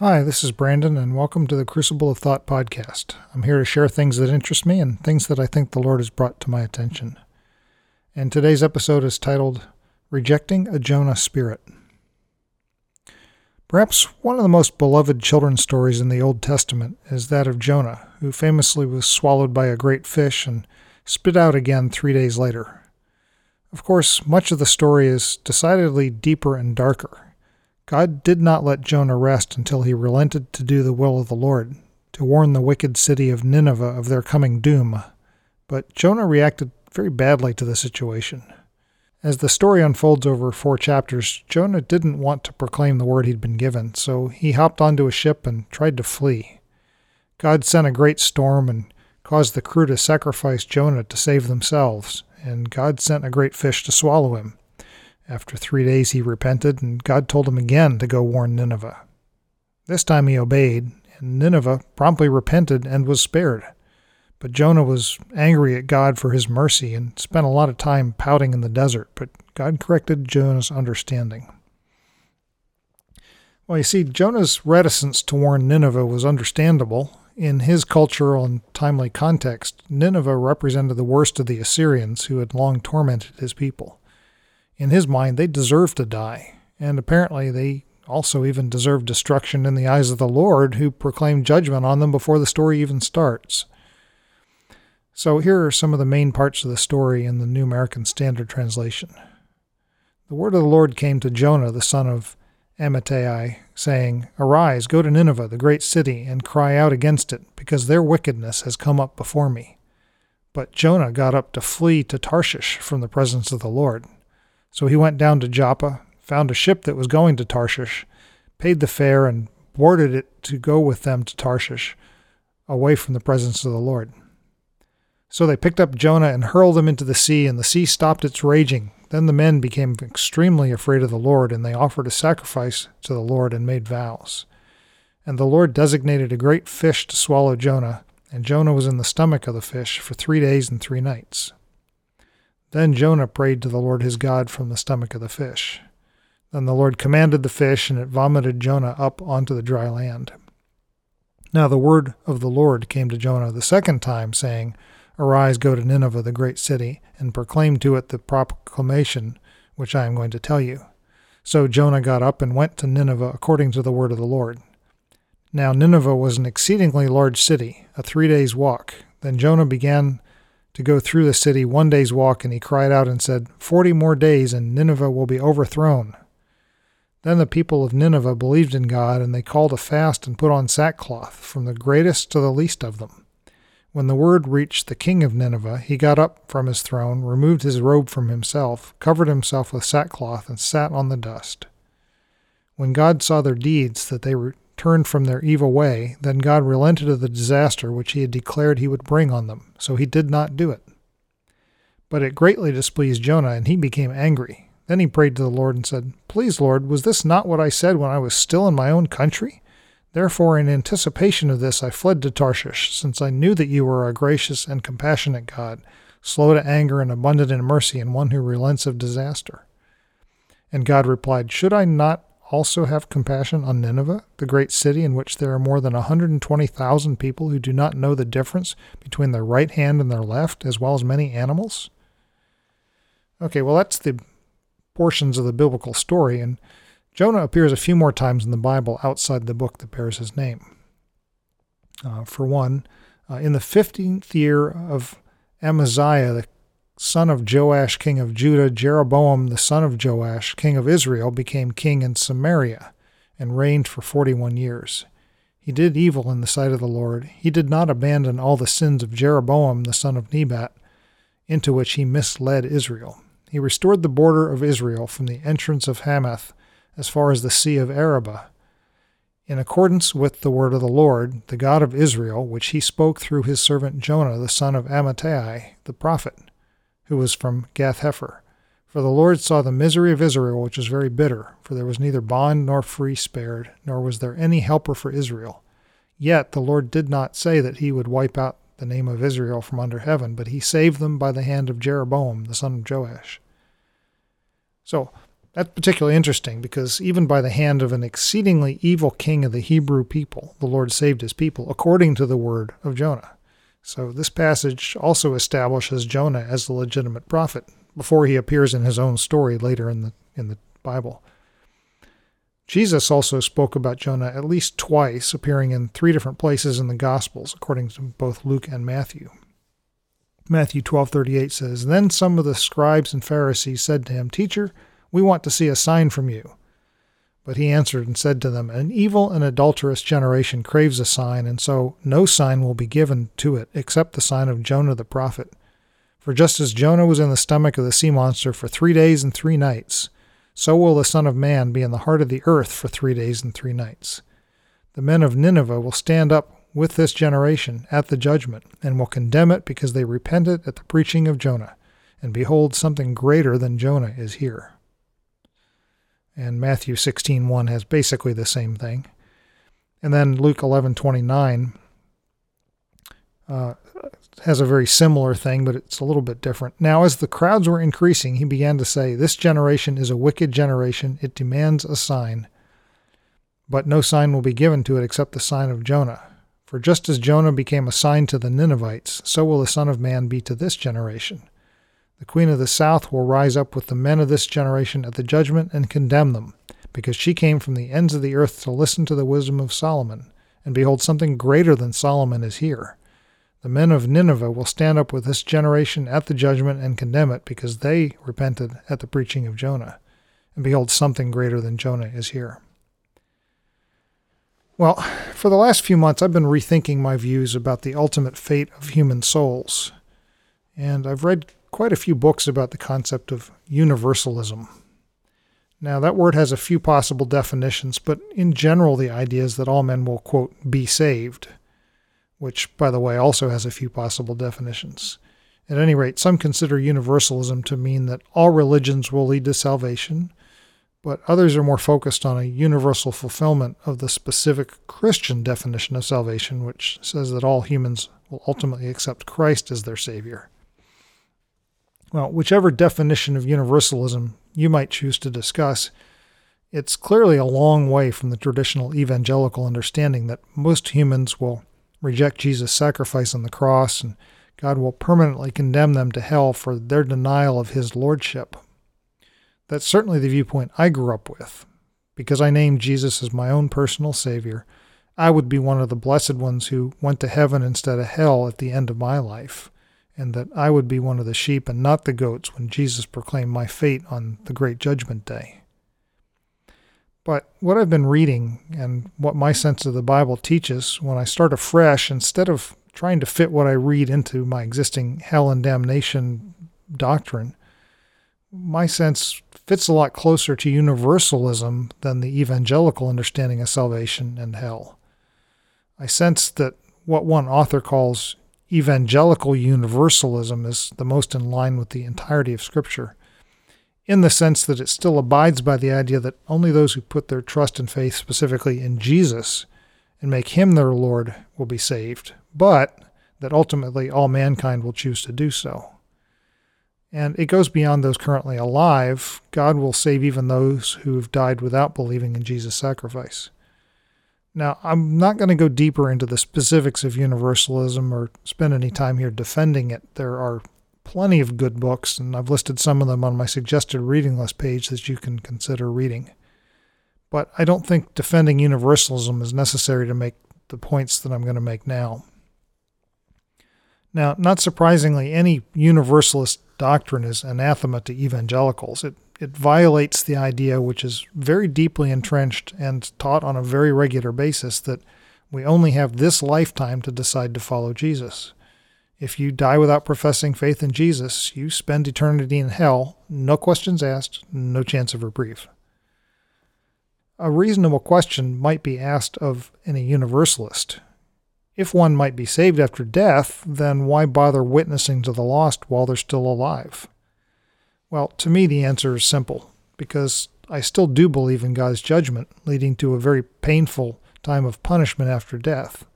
Hi, this is Brandon, and welcome to the Crucible of Thought podcast. I'm here to share things that interest me and things that I think the Lord has brought to my attention. And today's episode is titled Rejecting a Jonah Spirit. Perhaps one of the most beloved children's stories in the Old Testament is that of Jonah, who famously was swallowed by a great fish and spit out again three days later. Of course, much of the story is decidedly deeper and darker God did not let Jonah rest until he relented to do the will of the Lord, to warn the wicked city of Nineveh of their coming doom. But Jonah reacted very badly to the situation. As the story unfolds over four chapters, Jonah didn't want to proclaim the word he'd been given, so he hopped onto a ship and tried to flee. God sent a great storm and caused the crew to sacrifice Jonah to save themselves, and God sent a great fish to swallow him. After three days he repented, and God told him again to go warn Nineveh. This time he obeyed, and Nineveh promptly repented and was spared. But Jonah was angry at God for his mercy and spent a lot of time pouting in the desert, but God corrected Jonah's understanding. Well, you see, Jonah's reticence to warn Nineveh was understandable. In his cultural and timely context, Nineveh represented the worst of the Assyrians who had long tormented his people in his mind, they deserve to die. And apparently, they also even deserve destruction in the eyes of the Lord, who proclaimed judgment on them before the story even starts. So, here are some of the main parts of the story in the New American Standard Translation. The word of the Lord came to Jonah, the son of Amittai, saying, Arise, go to Nineveh, the great city, and cry out against it, because their wickedness has come up before me. But Jonah got up to flee to Tarshish from the presence of the Lord. So he went down to Joppa, found a ship that was going to Tarshish, paid the fare, and boarded it to go with them to Tarshish, away from the presence of the Lord. So they picked up Jonah and hurled him into the sea, and the sea stopped its raging. Then the men became extremely afraid of the Lord, and they offered a sacrifice to the Lord and made vows. And the Lord designated a great fish to swallow Jonah, and Jonah was in the stomach of the fish for three days and three nights. Then Jonah prayed to the Lord his God from the stomach of the fish. Then the Lord commanded the fish, and it vomited Jonah up onto the dry land. Now the word of the Lord came to Jonah the second time, saying, Arise, go to Nineveh, the great city, and proclaim to it the proclamation which I am going to tell you. So Jonah got up and went to Nineveh according to the word of the Lord. Now Nineveh was an exceedingly large city, a three days' walk. Then Jonah began to go through the city one day's walk, and he cried out and said, Forty more days, and Nineveh will be overthrown. Then the people of Nineveh believed in God, and they called a fast and put on sackcloth, from the greatest to the least of them. When the word reached the king of Nineveh, he got up from his throne, removed his robe from himself, covered himself with sackcloth, and sat on the dust. When God saw their deeds, that they turned from their evil way, then God relented of the disaster which he had declared he would bring on them, so he did not do it. But it greatly displeased Jonah, and he became angry. Then he prayed to the Lord and said, Please, Lord, was this not what I said when I was still in my own country? Therefore, in anticipation of this, I fled to Tarshish, since I knew that you were a gracious and compassionate God, slow to anger and abundant in mercy, and one who relents of disaster. And God replied, Should I not also have compassion on Nineveh, the great city in which there are more than 120,000 people who do not know the difference between their right hand and their left, as well as many animals? Okay, well, that's the portions of the biblical story, and Jonah appears a few more times in the Bible outside the book that bears his name. Uh, for one, uh, in the 15th year of Amaziah, the son of Joash, king of Judah, Jeroboam, the son of Joash, king of Israel, became king in Samaria and reigned for forty one years. He did evil in the sight of the Lord. He did not abandon all the sins of Jeroboam, the son of Nebat, into which he misled Israel. He restored the border of Israel from the entrance of Hamath as far as the Sea of Arabah, in accordance with the word of the Lord, the God of Israel, which he spoke through his servant Jonah, the son of Amittai, the prophet who was from Gath Hepher. For the Lord saw the misery of Israel, which was very bitter, for there was neither bond nor free spared, nor was there any helper for Israel. Yet the Lord did not say that he would wipe out the name of Israel from under heaven, but he saved them by the hand of Jeroboam, the son of Joash. So, that's particularly interesting because even by the hand of an exceedingly evil king of the Hebrew people, the Lord saved his people, according to the word of Jonah. So this passage also establishes Jonah as the legitimate prophet before he appears in his own story later in the in the Bible. Jesus also spoke about Jonah at least twice, appearing in three different places in the Gospels, according to both Luke and Matthew. Matthew 12:38 says, "Then some of the scribes and Pharisees said to him, "Teacher, we want to see a sign from you." But he answered and said to them, An evil and adulterous generation craves a sign, and so no sign will be given to it except the sign of Jonah the prophet. For just as Jonah was in the stomach of the sea monster for three days and three nights, so will the Son of Man be in the heart of the earth for three days and three nights. The men of Nineveh will stand up with this generation at the judgment, and will condemn it because they repented at the preaching of Jonah. And behold, something greater than Jonah is here. And Matthew 16:1 has basically the same thing. And then Luke 11:29 uh, has a very similar thing, but it's a little bit different. Now, as the crowds were increasing, he began to say, This generation is a wicked generation. It demands a sign, but no sign will be given to it except the sign of Jonah. For just as Jonah became a sign to the Ninevites, so will the Son of Man be to this generation. The Queen of the South will rise up with the men of this generation at the judgment and condemn them, because she came from the ends of the earth to listen to the wisdom of Solomon. And behold, something greater than Solomon is here. The men of Nineveh will stand up with this generation at the judgment and condemn it, because they repented at the preaching of Jonah. And behold, something greater than Jonah is here. Well, for the last few months, I've been rethinking my views about the ultimate fate of human souls. And I've read quite a few books about the concept of universalism. Now, that word has a few possible definitions, but in general, the idea is that all men will, quote, be saved which, by the way, also has a few possible definitions. At any rate, some consider universalism to mean that all religions will lead to salvation, but others are more focused on a universal fulfillment of the specific Christian definition of salvation, which says that all humans will ultimately accept Christ as their Savior. Well, whichever definition of universalism you might choose to discuss, it's clearly a long way from the traditional evangelical understanding that most humans will reject Jesus' sacrifice on the cross, and God will permanently condemn them to hell for their denial of his lordship. That's certainly the viewpoint I grew up with. Because I named Jesus as my own personal Savior, I would be one of the blessed ones who went to heaven instead of hell at the end of my life, and that I would be one of the sheep and not the goats when Jesus proclaimed my fate on the great judgment day. But what I've been reading and what my sense of the Bible teaches when I start afresh, instead of trying to fit what I read into my existing hell and damnation doctrine, my sense fits a lot closer to universalism than the evangelical understanding of salvation and hell. I sense that what one author calls evangelical universalism is the most in line with the entirety of Scripture in the sense that it still abides by the idea that only those who put their trust and faith specifically in Jesus and make him their Lord will be saved, but that ultimately all mankind will choose to do so. And it goes beyond those currently alive. God will save even those who have died without believing in Jesus' sacrifice. Now, I'm not going to go deeper into the specifics of universalism or spend any time here defending it. There are plenty of good books, and I've listed some of them on my suggested reading list page that you can consider reading. But I don't think defending universalism is necessary to make the points that I'm going to make now. Now, not surprisingly, any universalist doctrine is anathema to evangelicals. It, it violates the idea, which is very deeply entrenched and taught on a very regular basis, that we only have this lifetime to decide to follow Jesus. If you die without professing faith in Jesus, you spend eternity in hell, no questions asked, no chance of reprieve. A reasonable question might be asked of any universalist. If one might be saved after death, then why bother witnessing to the lost while they're still alive? Well, to me, the answer is simple because I still do believe in God's judgment, leading to a very painful time of punishment after death.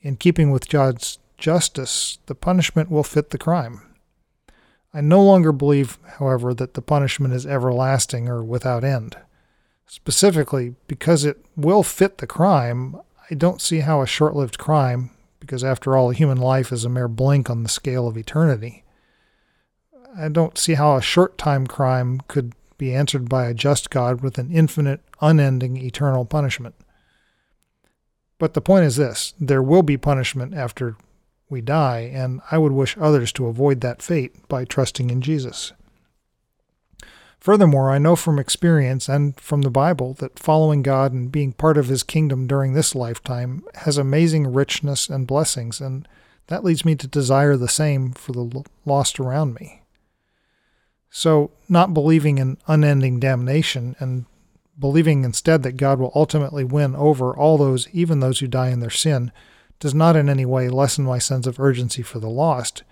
In keeping with God's justice, the punishment will fit the crime. I no longer believe, however, that the punishment is everlasting or without end. Specifically, because it will fit the crime, I don't see how a short lived crime, because after all, a human life is a mere blink on the scale of eternity, I don't see how a short time crime could be answered by a just God with an infinite, unending, eternal punishment. But the point is this there will be punishment after we die, and I would wish others to avoid that fate by trusting in Jesus. Furthermore, I know from experience and from the Bible that following God and being part of His kingdom during this lifetime has amazing richness and blessings, and that leads me to desire the same for the lost around me. So, not believing in unending damnation and believing instead that God will ultimately win over all those, even those who die in their sin, does not in any way lessen my sense of urgency for the lost.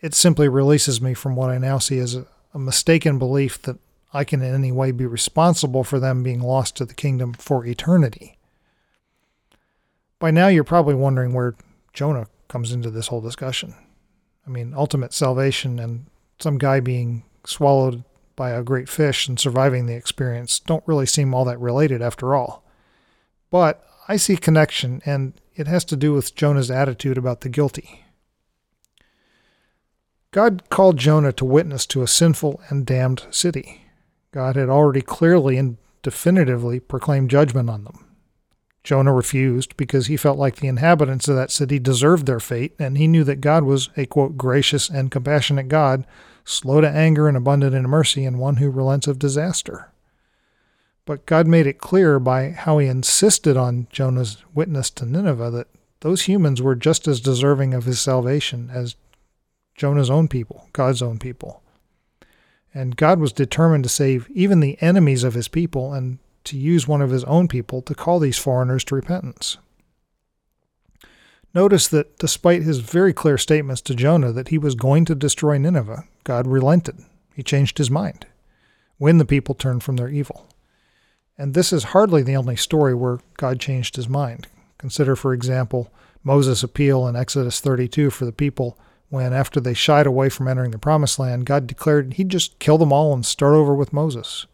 It simply releases me from what I now see as a, mistaken belief that I can in any way be responsible for them being lost to the kingdom for eternity. By now, you're probably wondering where Jonah comes into this whole discussion. I mean, ultimate salvation and some guy being swallowed by a great fish and surviving the experience don't really seem all that related after all. But I see connection, and it has to do with Jonah's attitude about the guilty. God called Jonah to witness to a sinful and damned city. God had already clearly and definitively proclaimed judgment on them. Jonah refused because he felt like the inhabitants of that city deserved their fate, and he knew that God was a quote, gracious and compassionate God, slow to anger and abundant in mercy, and one who relents of disaster. But God made it clear by how he insisted on Jonah's witness to Nineveh that those humans were just as deserving of his salvation as Jonah's own people, God's own people. And God was determined to save even the enemies of his people and to use one of his own people to call these foreigners to repentance. Notice that despite his very clear statements to Jonah that he was going to destroy Nineveh, God relented. He changed his mind when the people turned from their evil. And this is hardly the only story where God changed his mind. Consider, for example, Moses' appeal in Exodus 32 for the people when, after they shied away from entering the promised land, God declared he'd just kill them all and start over with Moses.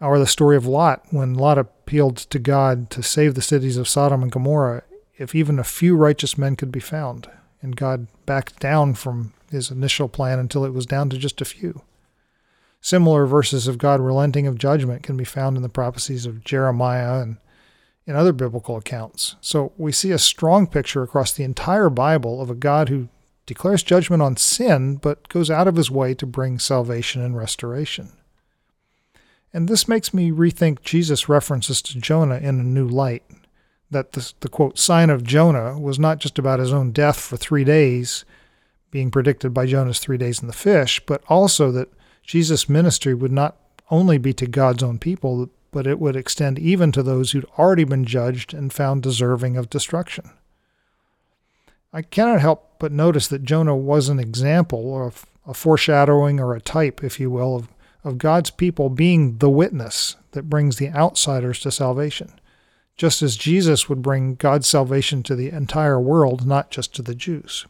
Or the story of Lot, when Lot appealed to God to save the cities of Sodom and Gomorrah if even a few righteous men could be found. And God backed down from his initial plan until it was down to just a few. Similar verses of God relenting of judgment can be found in the prophecies of Jeremiah and in other biblical accounts. So we see a strong picture across the entire Bible of a God who declares judgment on sin, but goes out of his way to bring salvation and restoration. And this makes me rethink Jesus' references to Jonah in a new light that the, the quote sign of Jonah was not just about his own death for three days, being predicted by Jonah's three days in the fish, but also that Jesus' ministry would not only be to God's own people, but it would extend even to those who'd already been judged and found deserving of destruction. I cannot help but notice that Jonah was an example of a foreshadowing or a type, if you will, of, of God's people being the witness that brings the outsiders to salvation just as Jesus would bring God's salvation to the entire world, not just to the Jews.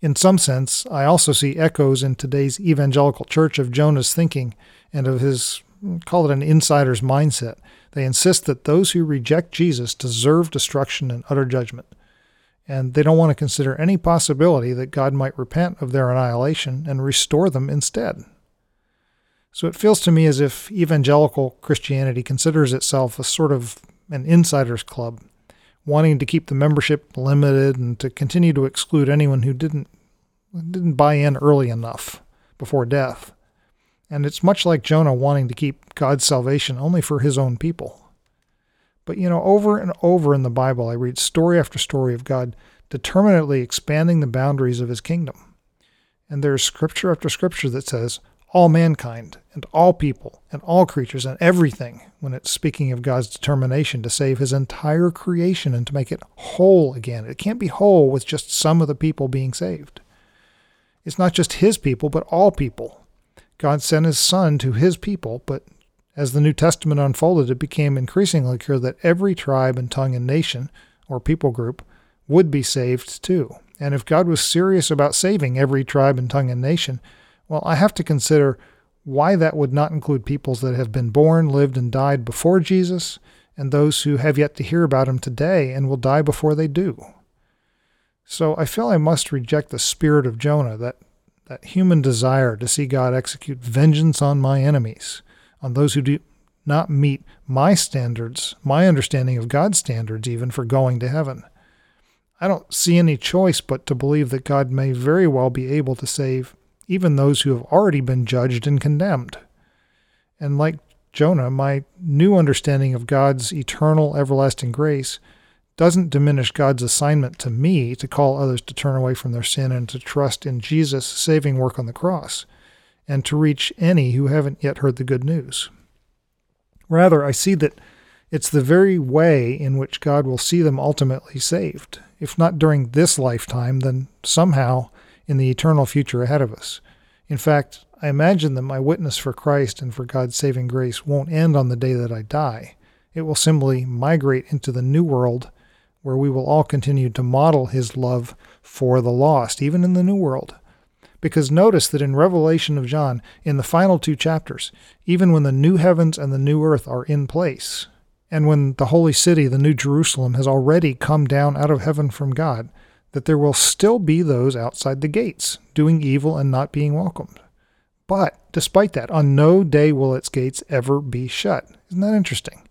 In some sense, I also see echoes in today's evangelical church of Jonah's thinking and of his, call it an insider's mindset. They insist that those who reject Jesus deserve destruction and utter judgment. And they don't want to consider any possibility that God might repent of their annihilation and restore them instead. So it feels to me as if evangelical Christianity considers itself a sort of an insiders club, wanting to keep the membership limited and to continue to exclude anyone who didn't didn't buy in early enough before death. And it's much like Jonah wanting to keep God's salvation only for his own people. But you know, over and over in the Bible, I read story after story of God determinately expanding the boundaries of his kingdom. And there's scripture after scripture that says, all mankind and all people and all creatures and everything when it's speaking of God's determination to save his entire creation and to make it whole again. It can't be whole with just some of the people being saved. It's not just his people, but all people. God sent his son to his people, but as the New Testament unfolded, it became increasingly clear that every tribe and tongue and nation or people group would be saved too. And if God was serious about saving every tribe and tongue and nation, well, I have to consider why that would not include peoples that have been born, lived, and died before Jesus, and those who have yet to hear about him today and will die before they do. So I feel I must reject the spirit of Jonah, that, that human desire to see God execute vengeance on my enemies, on those who do not meet my standards, my understanding of God's standards, even for going to heaven. I don't see any choice but to believe that God may very well be able to save even those who have already been judged and condemned. And like Jonah, my new understanding of God's eternal, everlasting grace doesn't diminish God's assignment to me to call others to turn away from their sin and to trust in Jesus' saving work on the cross, and to reach any who haven't yet heard the good news. Rather, I see that it's the very way in which God will see them ultimately saved, if not during this lifetime, then somehow in the eternal future ahead of us. In fact, I imagine that my witness for Christ and for God's saving grace won't end on the day that I die. It will simply migrate into the new world where we will all continue to model his love for the lost, even in the new world. Because notice that in Revelation of John, in the final two chapters, even when the new heavens and the new earth are in place, and when the holy city, the new Jerusalem, has already come down out of heaven from God, that there will still be those outside the gates, doing evil and not being welcomed. But despite that, on no day will its gates ever be shut. Isn't that interesting?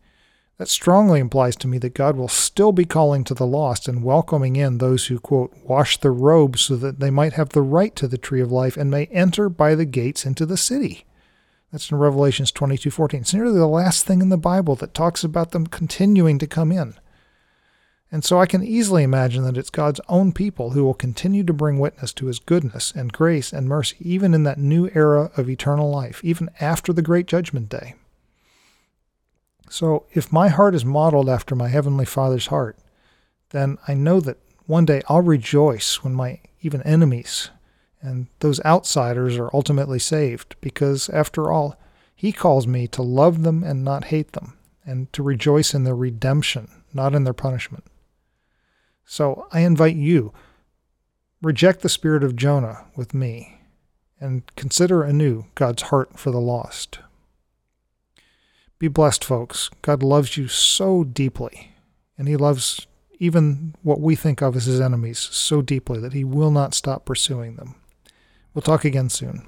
That strongly implies to me that God will still be calling to the lost and welcoming in those who, quote, wash their robes so that they might have the right to the tree of life and may enter by the gates into the city. That's in Revelations 22:14. It's nearly the last thing in the Bible that talks about them continuing to come in. And so I can easily imagine that it's God's own people who will continue to bring witness to his goodness and grace and mercy even in that new era of eternal life, even after the great judgment day. So, if my heart is modeled after my Heavenly Father's heart, then I know that one day I'll rejoice when my even enemies and those outsiders are ultimately saved, because after all, He calls me to love them and not hate them, and to rejoice in their redemption, not in their punishment. So I invite you, reject the spirit of Jonah with me, and consider anew God's heart for the lost. Be blessed, folks. God loves you so deeply, and He loves even what we think of as His enemies so deeply that He will not stop pursuing them. We'll talk again soon.